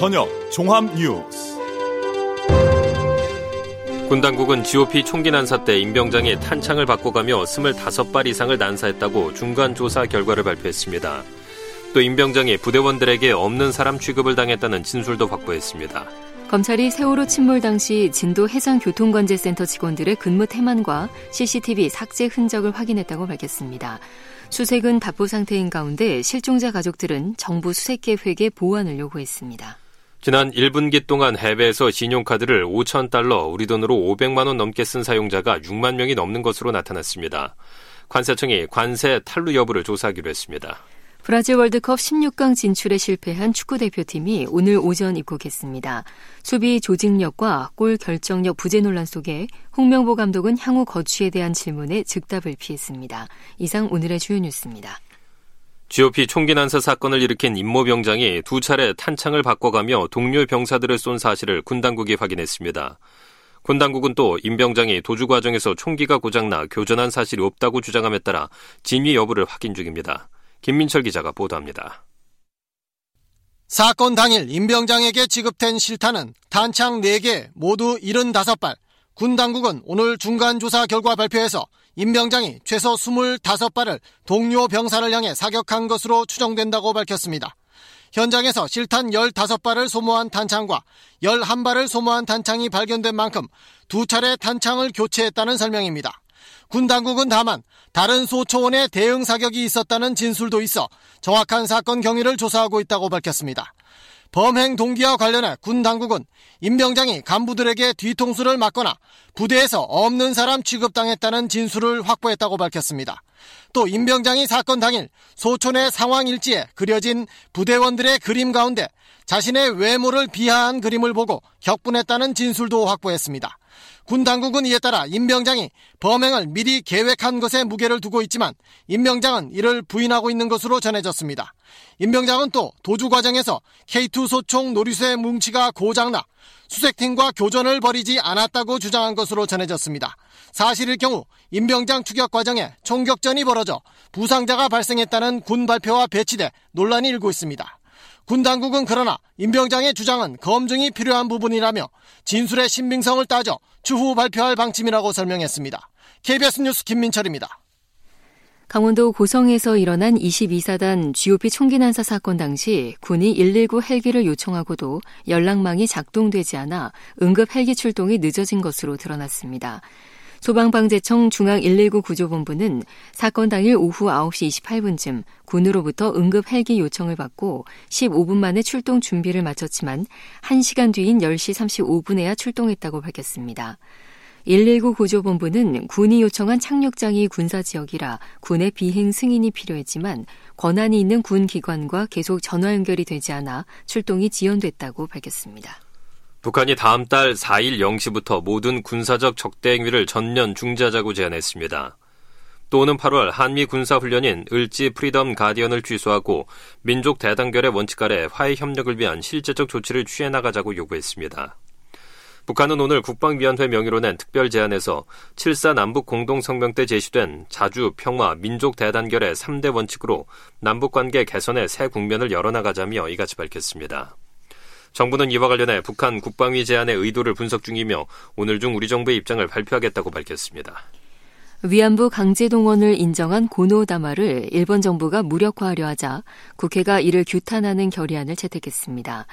저녁 종합 뉴스. 군 당국은 GOP 총기 난사 때 임병장이 탄창을 바꿔가며 25발 이상을 난사했다고 중간 조사 결과를 발표했습니다. 또 임병장이 부대원들에게 없는 사람 취급을 당했다는 진술도 확보했습니다. 검찰이 세월호 침몰 당시 진도 해상교통관제센터 직원들의 근무 태만과 CCTV 삭제 흔적을 확인했다고 밝혔습니다. 수색은 답보 상태인 가운데 실종자 가족들은 정부 수색 계획의 보완을 요구했습니다. 지난 1분기 동안 해외에서 신용카드를 5천 달러, 우리 돈으로 500만 원 넘게 쓴 사용자가 6만 명이 넘는 것으로 나타났습니다. 관세청이 관세 탈루 여부를 조사하기로 했습니다. 브라질 월드컵 16강 진출에 실패한 축구 대표팀이 오늘 오전 입국했습니다. 수비 조직력과 골 결정력 부재 논란 속에 홍명보 감독은 향후 거취에 대한 질문에 즉답을 피했습니다. 이상 오늘의 주요 뉴스입니다. GOP 총기 난사 사건을 일으킨 임모 병장이 두 차례 탄창을 바꿔가며 동료 병사들을 쏜 사실을 군 당국이 확인했습니다. 군 당국은 또 임 병장이 도주 과정에서 총기가 고장나 교전한 사실이 없다고 주장함에 따라 진위 여부를 확인 중입니다. 김민철 기자가 보도합니다. 사건 당일 임 병장에게 지급된 실탄은 탄창 4개 모두 75발. 군 당국은 오늘 중간 조사 결과 발표에서 임병장이 최소 25발을 동료 병사를 향해 사격한 것으로 추정된다고 밝혔습니다. 현장에서 실탄 15발을 소모한 탄창과 11발을 소모한 탄창이 발견된 만큼 두 차례 탄창을 교체했다는 설명입니다. 군 당국은 다만 다른 소초원의 대응 사격이 있었다는 진술도 있어 정확한 사건 경위를 조사하고 있다고 밝혔습니다. 범행 동기와 관련해 군 당국은 임병장이 간부들에게 뒤통수를 맞거나 부대에서 없는 사람 취급당했다는 진술을 확보했다고 밝혔습니다. 또 임병장이 사건 당일 소촌의 상황 일지에 그려진 부대원들의 그림 가운데 자신의 외모를 비하한 그림을 보고 격분했다는 진술도 확보했습니다. 군 당국은 이에 따라 임병장이 범행을 미리 계획한 것에 무게를 두고 있지만 임병장은 이를 부인하고 있는 것으로 전해졌습니다. 임병장은 또 도주 과정에서 K2 소총 놀이수의 뭉치가 고장나 수색팀과 교전을 벌이지 않았다고 주장한 것으로 전해졌습니다. 사실일 경우 임병장 추격 과정에 총격전이 벌어져 부상자가 발생했다는 군 발표와 배치돼 논란이 일고 있습니다. 군 당국은 그러나 임병장의 주장은 검증이 필요한 부분이라며 진술의 신빙성을 따져 추후 발표할 방침이라고 설명했습니다. KBS 뉴스 김민철입니다. 강원도 고성에서 일어난 22사단 GOP 총기 난사 사건 당시 군이 119 헬기를 요청하고도 연락망이 작동되지 않아 응급 헬기 출동이 늦어진 것으로 드러났습니다. 소방방재청 중앙119 구조본부는 사건 당일 오후 9시 28분쯤 군으로부터 응급 헬기 요청을 받고 15분 만에 출동 준비를 마쳤지만 1시간 뒤인 10시 35분에야 출동했다고 밝혔습니다. 119 구조본부는 군이 요청한 착륙장이 군사 지역이라 군의 비행 승인이 필요했지만 권한이 있는 군 기관과 계속 전화 연결이 되지 않아 출동이 지연됐다고 밝혔습니다. 북한이 다음 달 4일 0시부터 모든 군사적 적대 행위를 전면 중지하자고 제안했습니다. 또 오는 8월 한미 군사 훈련인 을지 프리덤 가디언을 취소하고 민족 대단결의 원칙 아래 화해 협력을 위한 실제적 조치를 취해 나가자고 요구했습니다. 북한은 오늘 국방위원회 명의로 낸 특별 제안에서 7사 남북 공동성명 때 제시된 자주, 평화, 민족 대단결의 3대 원칙으로 남북관계 개선의 새 국면을 열어나가자며 이같이 밝혔습니다. 정부는 이와 관련해 북한 국방위 제안의 의도를 분석 중이며 오늘 중 우리 정부의 입장을 발표하겠다고 밝혔습니다. 위안부 강제 동원을 인정한 고노다마를 일본 정부가 무력화하려 하자 국회가 이를 규탄하는 결의안을 채택했습니다.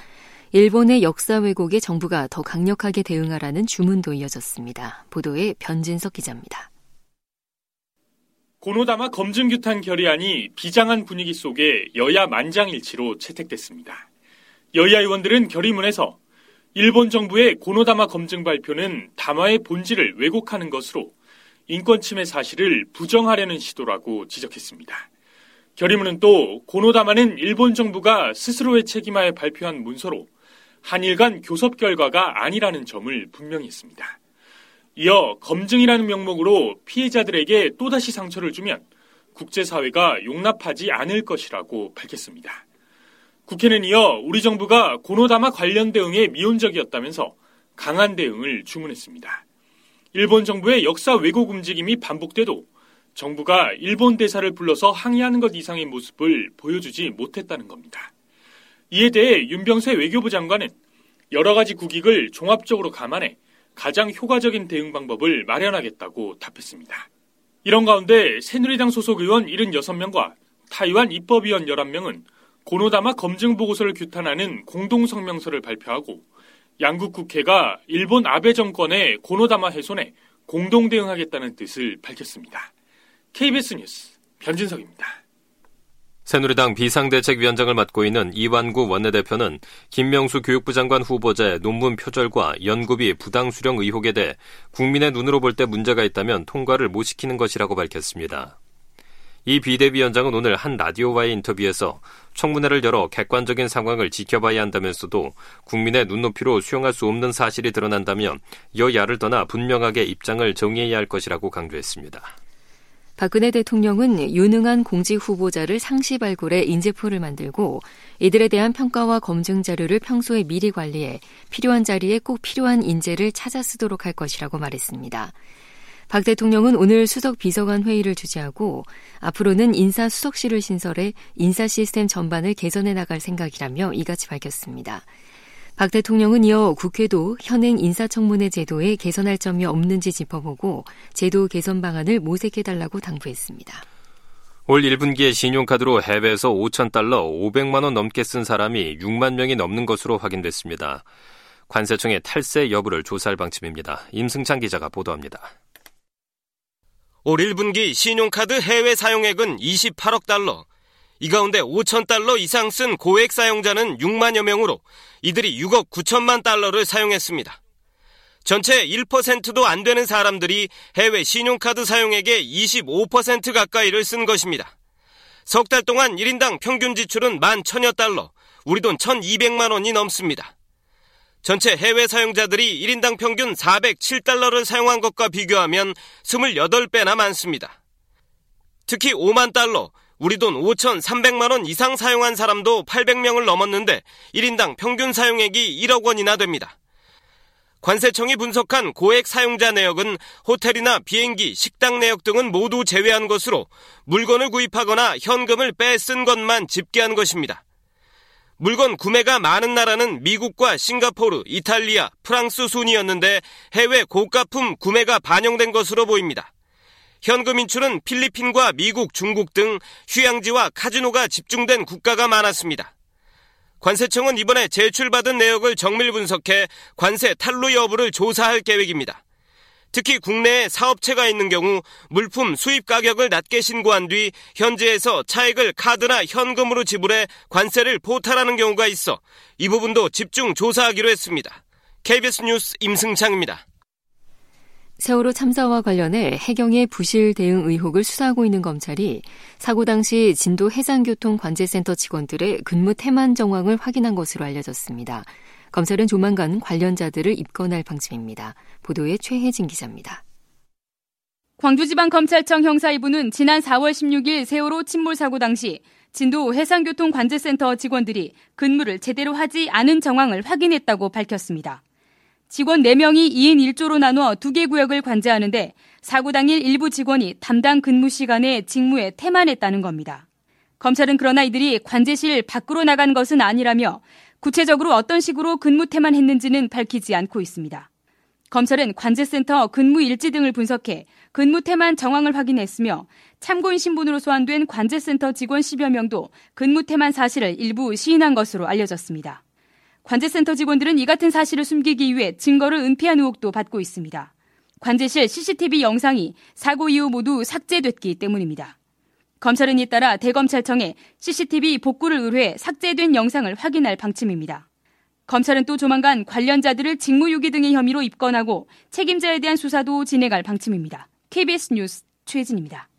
일본의 역사 왜곡에 정부가 더 강력하게 대응하라는 주문도 이어졌습니다. 보도에 변진석 기자입니다. 고노다마 검증 규탄 결의안이 비장한 분위기 속에 여야 만장일치로 채택됐습니다. 여야 의원들은 결의문에서 일본 정부의 고노다마 검증 발표는 담화의 본질을 왜곡하는 것으로 인권 침해 사실을 부정하려는 시도라고 지적했습니다. 결의문은 또 고노다마는 일본 정부가 스스로의 책임하에 발표한 문서로 한일 간 교섭 결과가 아니라는 점을 분명히 했습니다. 이어 검증이라는 명목으로 피해자들에게 또다시 상처를 주면 국제사회가 용납하지 않을 것이라고 밝혔습니다. 국회는 이어 우리 정부가 고노다마 관련 대응에 미온적이었다면서 강한 대응을 주문했습니다. 일본 정부의 역사 왜곡 움직임이 반복돼도 정부가 일본 대사를 불러서 항의하는 것 이상의 모습을 보여주지 못했다는 겁니다. 이에 대해 윤병세 외교부 장관은 여러 가지 국익을 종합적으로 감안해 가장 효과적인 대응 방법을 마련하겠다고 답했습니다. 이런 가운데 새누리당 소속 의원 76명과 타이완 입법위원 11명은 고노다마 검증 보고서를 규탄하는 공동 성명서를 발표하고 양국 국회가 일본 아베 정권의 고노다마 훼손에 공동 대응하겠다는 뜻을 밝혔습니다. KBS 뉴스 변진석입니다. 새누리당 비상대책위원장을 맡고 있는 이완구 원내대표는 김명수 교육부 장관 후보자의 논문 표절과 연구비 부당 수령 의혹에 대해 국민의 눈으로 볼 때 문제가 있다면 통과를 못 시키는 것이라고 밝혔습니다. 이 비대위원장은 오늘 한 라디오와의 인터뷰에서 청문회를 열어 객관적인 상황을 지켜봐야 한다면서도 국민의 눈높이로 수용할 수 없는 사실이 드러난다면 여야를 떠나 분명하게 입장을 정해야 할 것이라고 강조했습니다. 박근혜 대통령은 유능한 공직 후보자를 상시 발굴해 인재풀을 만들고 이들에 대한 평가와 검증 자료를 평소에 미리 관리해 필요한 자리에 꼭 필요한 인재를 찾아 쓰도록 할 것이라고 말했습니다. 박 대통령은 오늘 수석 비서관 회의를 주재하고 앞으로는 인사 수석실을 신설해 인사 시스템 전반을 개선해 나갈 생각이라며 이같이 밝혔습니다. 박 대통령은 이어 국회도 현행 인사청문회 제도에 개선할 점이 없는지 짚어보고 제도 개선 방안을 모색해달라고 당부했습니다. 올 1분기에 신용카드로 해외에서 5천 달러 500만 원 넘게 쓴 사람이 6만 명이 넘는 것으로 확인됐습니다. 관세청의 탈세 여부를 조사할 방침입니다. 임승찬 기자가 보도합니다. 올 1분기 신용카드 해외 사용액은 28억 달러, 이 가운데 5천 달러 이상 쓴 고액 사용자는 6만여 명으로 이들이 6억 9천만 달러를 사용했습니다. 전체 1%도 안 되는 사람들이 해외 신용카드 사용액의 25% 가까이를 쓴 것입니다. 석 달 동안 1인당 평균 지출은 1만 천여 달러, 우리 돈 1,200만 원이 넘습니다. 전체 해외 사용자들이 1인당 평균 407달러를 사용한 것과 비교하면 28배나 많습니다. 특히 5만 달러, 우리 돈 5,300만 원 이상 사용한 사람도 800명을 넘었는데 1인당 평균 사용액이 1억 원이나 됩니다. 관세청이 분석한 고액 사용자 내역은 호텔이나 비행기, 식당 내역 등은 모두 제외한 것으로 물건을 구입하거나 현금을 빼 쓴 것만 집계한 것입니다. 물건 구매가 많은 나라는 미국과 싱가포르, 이탈리아, 프랑스 순이었는데 해외 고가품 구매가 반영된 것으로 보입니다. 현금 인출은 필리핀과 미국, 중국 등 휴양지와 카지노가 집중된 국가가 많았습니다. 관세청은 이번에 제출받은 내역을 정밀 분석해 관세 탈루 여부를 조사할 계획입니다. 특히 국내에 사업체가 있는 경우 물품 수입 가격을 낮게 신고한 뒤 현지에서 차액을 카드나 현금으로 지불해 관세를 포탈하는 경우가 있어 이 부분도 집중 조사하기로 했습니다. KBS 뉴스 임승창입니다. 세월호 참사와 관련해 해경의 부실 대응 의혹을 수사하고 있는 검찰이 사고 당시 진도 해상교통관제센터 직원들의 근무 태만 정황을 확인한 것으로 알려졌습니다. 검찰은 조만간 관련자들을 입건할 방침입니다. 보도에 최혜진 기자입니다. 광주지방검찰청 형사 2부는 지난 4월 16일 세월호 침몰 사고 당시 진도 해상교통관제센터 직원들이 근무를 제대로 하지 않은 정황을 확인했다고 밝혔습니다. 직원 4명이 2인 1조로 나누어 2개 구역을 관제하는데 사고 당일 일부 직원이 담당 근무 시간에 직무에 태만했다는 겁니다. 검찰은 그러나 이들이 관제실 밖으로 나간 것은 아니라며 구체적으로 어떤 식으로 근무 태만 했는지는 밝히지 않고 있습니다. 검찰은 관제센터 근무 일지 등을 분석해 근무 태만 정황을 확인했으며 참고인 신분으로 소환된 관제센터 직원 10여 명도 근무 태만 사실을 일부 시인한 것으로 알려졌습니다. 관제센터 직원들은 이 같은 사실을 숨기기 위해 증거를 은폐한 의혹도 받고 있습니다. 관제실 CCTV 영상이 사고 이후 모두 삭제됐기 때문입니다. 검찰은 잇따라 대검찰청에 CCTV 복구를 의뢰해 삭제된 영상을 확인할 방침입니다. 검찰은 또 조만간 관련자들을 직무유기 등의 혐의로 입건하고 책임자에 대한 수사도 진행할 방침입니다. KBS 뉴스 최진입니다.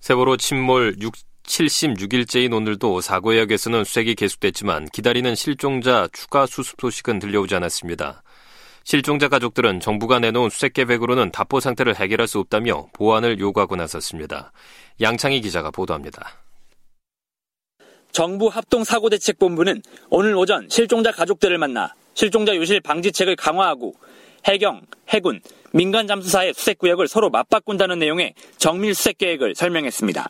세월호 침몰 6 76일째인 오늘도 사고역에서는 수색이 계속됐지만 기다리는 실종자 추가 수습 소식은 들려오지 않았습니다. 실종자 가족들은 정부가 내놓은 수색 계획으로는 답보 상태를 해결할 수 없다며 보완을 요구하고 나섰습니다. 양창희 기자가 보도합니다. 정부 합동사고대책본부는 오늘 오전 실종자 가족들을 만나 실종자 유실 방지책을 강화하고 해경, 해군, 민간 잠수사의 수색 구역을 서로 맞바꾼다는 내용의 정밀 수색 계획을 설명했습니다.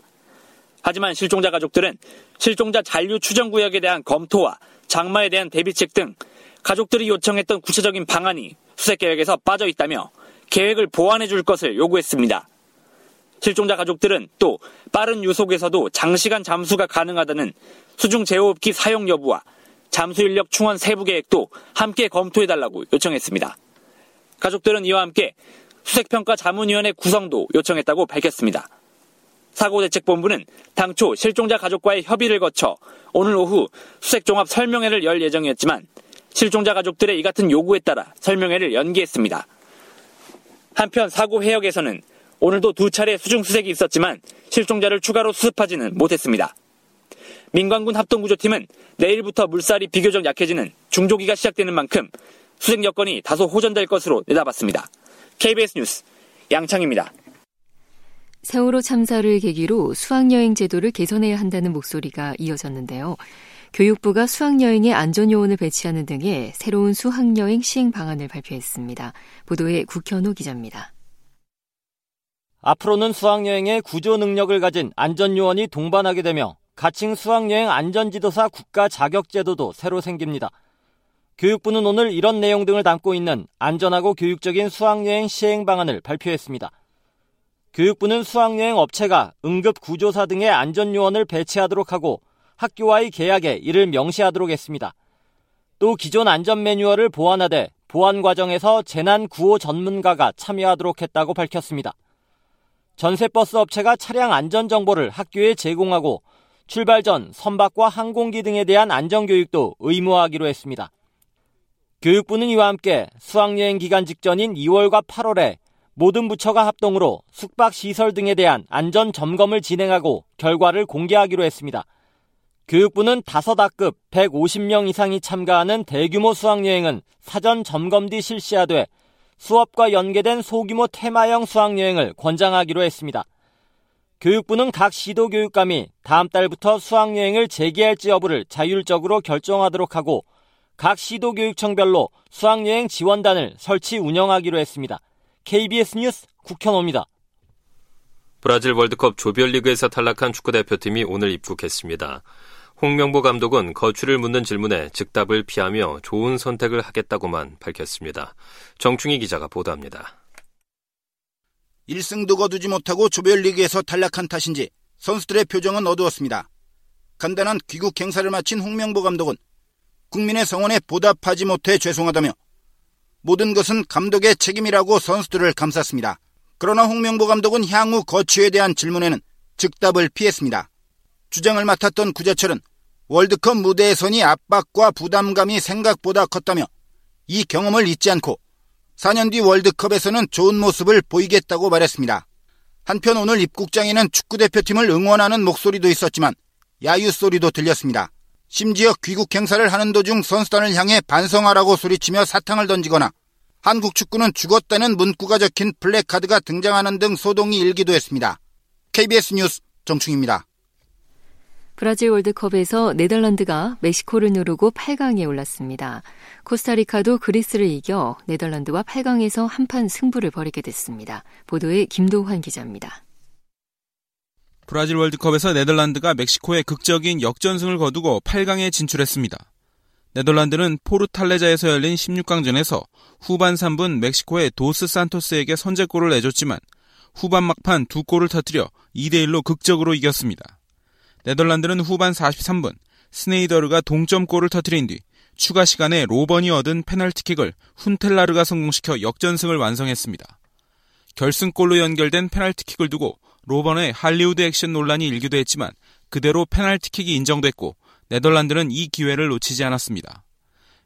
하지만 실종자 가족들은 실종자 잔류 추정 구역에 대한 검토와 장마에 대한 대비책 등 가족들이 요청했던 구체적인 방안이 수색 계획에서 빠져 있다며 계획을 보완해 줄 것을 요구했습니다. 실종자 가족들은 또 빠른 유속에서도 장시간 잠수가 가능하다는 수중 제호흡기 사용 여부와 잠수 인력 충원 세부 계획도 함께 검토해 달라고 요청했습니다. 가족들은 이와 함께 수색평가 자문위원회 구성도 요청했다고 밝혔습니다. 사고대책본부는 당초 실종자 가족과의 협의를 거쳐 오늘 오후 수색종합 설명회를 열 예정이었지만 실종자 가족들의 이 같은 요구에 따라 설명회를 연기했습니다. 한편 사고 해역에서는 오늘도 두 차례 수중 수색이 있었지만 실종자를 추가로 수습하지는 못했습니다. 민관군 합동구조팀은 내일부터 물살이 비교적 약해지는 중조기가 시작되는 만큼 수색 여건이 다소 호전될 것으로 내다봤습니다. KBS 뉴스 양창입니다. 세월호 참사를 계기로 수학여행 제도를 개선해야 한다는 목소리가 이어졌는데요. 교육부가 수학여행에 안전요원을 배치하는 등의 새로운 수학여행 시행 방안을 발표했습니다. 보도에 국현우 기자입니다. 앞으로는 수학여행에 구조 능력을 가진 안전요원이 동반하게 되며 가칭 수학여행 안전지도사 국가 자격제도도 새로 생깁니다. 교육부는 오늘 이런 내용 등을 담고 있는 안전하고 교육적인 수학여행 시행 방안을 발표했습니다. 교육부는 수학여행 업체가 응급 구조사 등의 안전요원을 배치하도록 하고 학교와의 계약에 이를 명시하도록 했습니다. 또 기존 안전 매뉴얼을 보완하되 보완 과정에서 재난 구호 전문가가 참여하도록 했다고 밝혔습니다. 전세버스 업체가 차량 안전 정보를 학교에 제공하고 출발 전 선박과 항공기 등에 대한 안전 교육도 의무화하기로 했습니다. 교육부는 이와 함께 수학여행 기간 직전인 2월과 8월에 모든 부처가 합동으로 숙박 시설 등에 대한 안전 점검을 진행하고 결과를 공개하기로 했습니다. 교육부는 다섯 학급 150명 이상이 참가하는 대규모 수학여행은 사전 점검 뒤 실시하되 수업과 연계된 소규모 테마형 수학여행을 권장하기로 했습니다. 교육부는 각 시도교육감이 다음 달부터 수학여행을 재개할지 여부를 자율적으로 결정하도록 하고 각 시도교육청별로 수학여행 지원단을 설치 운영하기로 했습니다. KBS 뉴스 국현호입니다. 브라질 월드컵 조별리그에서 탈락한 축구대표팀이 오늘 입국했습니다. 홍명보 감독은 거취를 묻는 질문에 즉답을 피하며 좋은 선택을 하겠다고만 밝혔습니다. 정충희 기자가 보도합니다. 1승도 거두지 못하고 조별리그에서 탈락한 탓인지 선수들의 표정은 어두웠습니다. 간단한 귀국 행사를 마친 홍명보 감독은 국민의 성원에 보답하지 못해 죄송하다며 모든 것은 감독의 책임이라고 선수들을 감쌌습니다. 그러나 홍명보 감독은 향후 거취에 대한 질문에는 즉답을 피했습니다. 주장을 맡았던 구자철은 월드컵 무대에 서니 압박과 부담감이 생각보다 컸다며 이 경험을 잊지 않고 4년 뒤 월드컵에서는 좋은 모습을 보이겠다고 말했습니다. 한편 오늘 입국장에는 축구대표팀을 응원하는 목소리도 있었지만 야유 소리도 들렸습니다. 심지어 귀국 행사를 하는 도중 선수단을 향해 반성하라고 소리치며 사탕을 던지거나 한국 축구는 죽었다는 문구가 적힌 플래카드가 등장하는 등 소동이 일기도 했습니다. KBS 뉴스 정충입니다. 브라질 월드컵에서 네덜란드가 멕시코를 누르고 8강에 올랐습니다. 코스타리카도 그리스를 이겨 네덜란드와 8강에서 한판 승부를 벌이게 됐습니다. 보도에 김도환 기자입니다. 브라질 월드컵에서 네덜란드가 멕시코에 극적인 역전승을 거두고 8강에 진출했습니다. 네덜란드는 포르탈레자에서 열린 16강전에서 후반 3분 멕시코의 도스 산토스에게 선제골을 내줬지만 후반 막판 두 골을 터뜨려 2대1로 극적으로 이겼습니다. 네덜란드는 후반 43분 스네이더르가 동점골을 터뜨린 뒤 추가 시간에 로번이 얻은 페널티킥을 훈텔라르가 성공시켜 역전승을 완성했습니다. 결승골로 연결된 페널티킥을 두고 로번의 할리우드 액션 논란이 일기도 했지만 그대로 페널티킥이 인정됐고 네덜란드는 이 기회를 놓치지 않았습니다.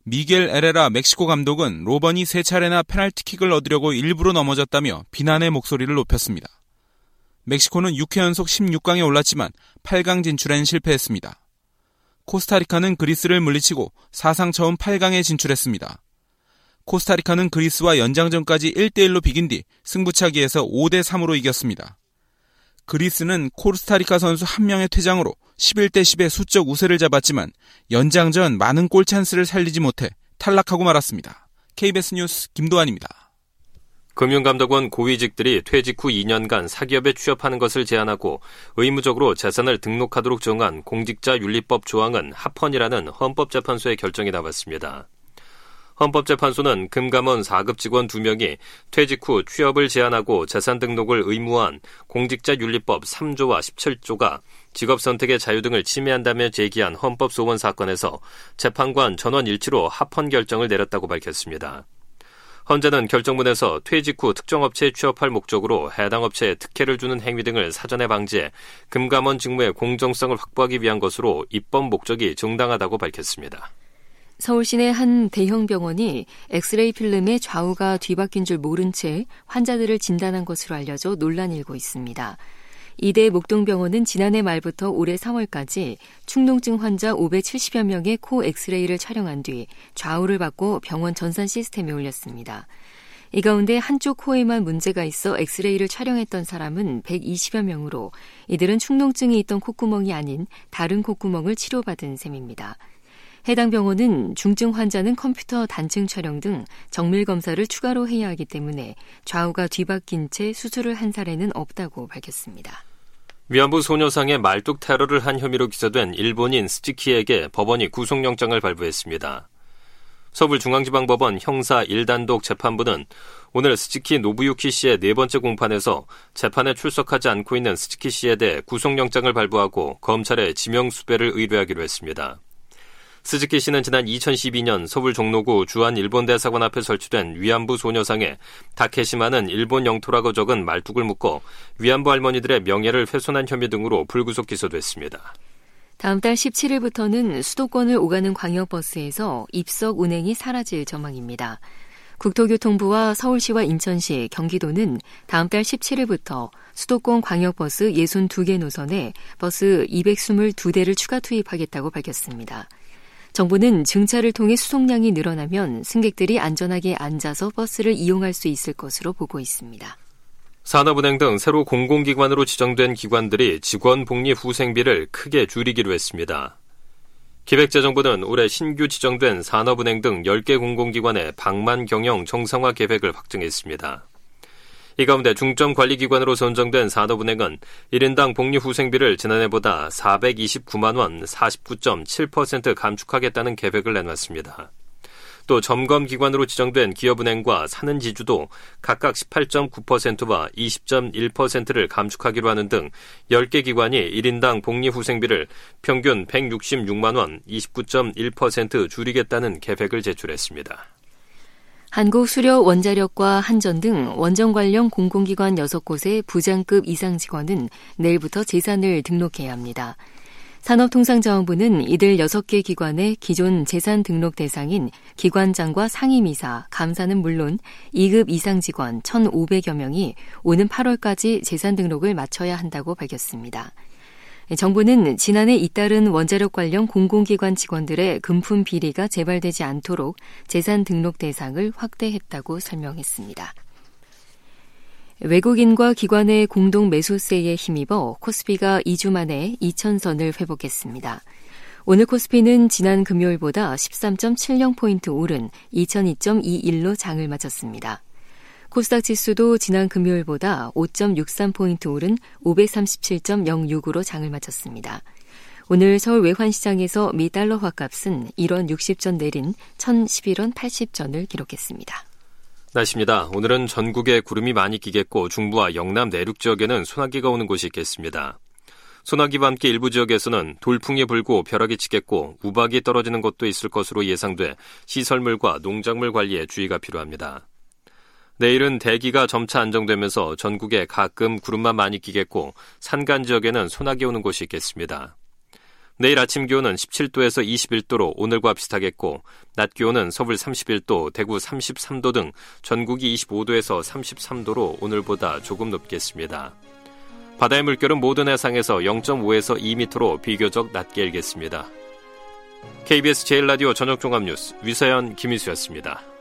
미겔 에레라 멕시코 감독은 로번이 세 차례나 페널티킥을 얻으려고 일부러 넘어졌다며 비난의 목소리를 높였습니다. 멕시코는 6회 연속 16강에 올랐지만 8강 진출엔 실패했습니다. 코스타리카는 그리스를 물리치고 사상 처음 8강에 진출했습니다. 코스타리카는 그리스와 연장전까지 1대1로 비긴 뒤 승부차기에서 5대3으로 이겼습니다. 그리스는 코스타리카 선수 한 명의 퇴장으로 11대 10의 수적 우세를 잡았지만 연장전 많은 골 찬스를 살리지 못해 탈락하고 말았습니다. KBS 뉴스 김도환입니다. 금융감독원 고위직들이 퇴직 후 2년간 사기업에 취업하는 것을 제한하고 의무적으로 재산을 등록하도록 정한 공직자윤리법 조항은 합헌이라는 헌법재판소의 결정이 나왔습니다. 헌법재판소는 금감원 4급 직원 2명이 퇴직 후 취업을 제한하고 재산 등록을 의무화한 공직자윤리법 3조와 17조가 직업 선택의 자유 등을 침해한다며 제기한 헌법소원 사건에서 재판관 전원 일치로 합헌 결정을 내렸다고 밝혔습니다. 헌재는 결정문에서 퇴직 후 특정 업체에 취업할 목적으로 해당 업체에 특혜를 주는 행위 등을 사전에 방지해 금감원 직무의 공정성을 확보하기 위한 것으로 입법 목적이 정당하다고 밝혔습니다. 서울 시내 한 대형 병원이 엑스레이 필름의 좌우가 뒤바뀐 줄 모른 채 환자들을 진단한 것으로 알려져 논란이 일고 있습니다. 이대 목동병원은 지난해 말부터 올해 3월까지 축농증 환자 570여 명의 코 엑스레이를 촬영한 뒤 좌우를 바꿔 병원 전산 시스템에 올렸습니다. 이 가운데 한쪽 코에만 문제가 있어 엑스레이를 촬영했던 사람은 120여 명으로 이들은 축농증이 있던 콧구멍이 아닌 다른 콧구멍을 치료받은 셈입니다. 해당 병원은 중증 환자는 컴퓨터 단층 촬영 등 정밀 검사를 추가로 해야 하기 때문에 좌우가 뒤바뀐 채 수술을 한 사례는 없다고 밝혔습니다. 위안부 소녀상에 말뚝 테러를 한 혐의로 기소된 일본인 스즈키에게 법원이 구속영장을 발부했습니다. 서울중앙지방법원 형사 1단독 재판부는 오늘 스즈키 노부유키 씨의 네 번째 공판에서 재판에 출석하지 않고 있는 스즈키 씨에 대해 구속영장을 발부하고 검찰에 지명수배를 의뢰하기로 했습니다. 스즈키 씨는 지난 2012년 서울 종로구 주한 일본 대사관 앞에 설치된 위안부 소녀상에 다케시마는 일본 영토라고 적은 말뚝을 묶어 위안부 할머니들의 명예를 훼손한 혐의 등으로 불구속 기소됐습니다. 다음 달 17일부터는 수도권을 오가는 광역버스에서 입석 운행이 사라질 전망입니다. 국토교통부와 서울시와 인천시, 경기도는 다음 달 17일부터 수도권 광역버스 62개 노선에 버스 222대를 추가 투입하겠다고 밝혔습니다. 정부는 증차를 통해 수송량이 늘어나면 승객들이 안전하게 앉아서 버스를 이용할 수 있을 것으로 보고 있습니다. 산업은행 등 새로 공공기관으로 지정된 기관들이 직원 복리 후생비를 크게 줄이기로 했습니다. 기획재정부는 올해 신규 지정된 산업은행 등 10개 공공기관의 방만 경영 정상화 계획을 확정했습니다. 이 가운데 중점관리기관으로 선정된 산업은행은 1인당 복리 후생비를 지난해보다 429만 원 49.7% 감축하겠다는 계획을 내놨습니다. 또 점검기관으로 지정된 기업은행과 사는지주도 각각 18.9%와 20.1%를 감축하기로 하는 등 10개 기관이 1인당 복리후생비를 평균 166만 원 29.1% 줄이겠다는 계획을 제출했습니다. 한국수력원자력과 한전 등 원전 관련 공공기관 6곳의 부장급 이상 직원은 내일부터 재산을 등록해야 합니다. 산업통상자원부는 이들 6개 기관의 기존 재산 등록 대상인 기관장과 상임이사, 감사는 물론 2급 이상 직원 1,500여 명이 오는 8월까지 재산 등록을 마쳐야 한다고 밝혔습니다. 정부는 지난해 잇따른 원자력 관련 공공기관 직원들의 금품 비리가 재발되지 않도록 재산 등록 대상을 확대했다고 설명했습니다. 외국인과 기관의 공동 매수세에 힘입어 코스피가 2주 만에 2천선을 회복했습니다. 오늘 코스피는 지난 금요일보다 13.70포인트 오른 2002.21로 장을 마쳤습니다. 코스닥 지수도 지난 금요일보다 5.63포인트 오른 537.06으로 장을 마쳤습니다. 오늘 서울 외환시장에서 미 달러 화값은 1원 60전 내린 1011원 80전을 기록했습니다. 날씨입니다. 오늘은 전국에 구름이 많이 끼겠고 중부와 영남 내륙 지역에는 소나기가 오는 곳이 있겠습니다. 소나기와 함께 일부 지역에서는 돌풍이 불고 벼락이 치겠고 우박이 떨어지는 곳도 있을 것으로 예상돼 시설물과 농작물 관리에 주의가 필요합니다. 내일은 대기가 점차 안정되면서 전국에 가끔 구름만 많이 끼겠고 산간 지역에는 소나기 오는 곳이 있겠습니다. 내일 아침 기온은 17도에서 21도로 오늘과 비슷하겠고 낮 기온은 서울 31도, 대구 33도 등 전국이 25도에서 33도로 오늘보다 조금 높겠습니다. 바다의 물결은 모든 해상에서 0.5에서 2m로 비교적 낮게 일겠습니다. KBS 제일라디오 저녁종합뉴스 위서연 김희수였습니다.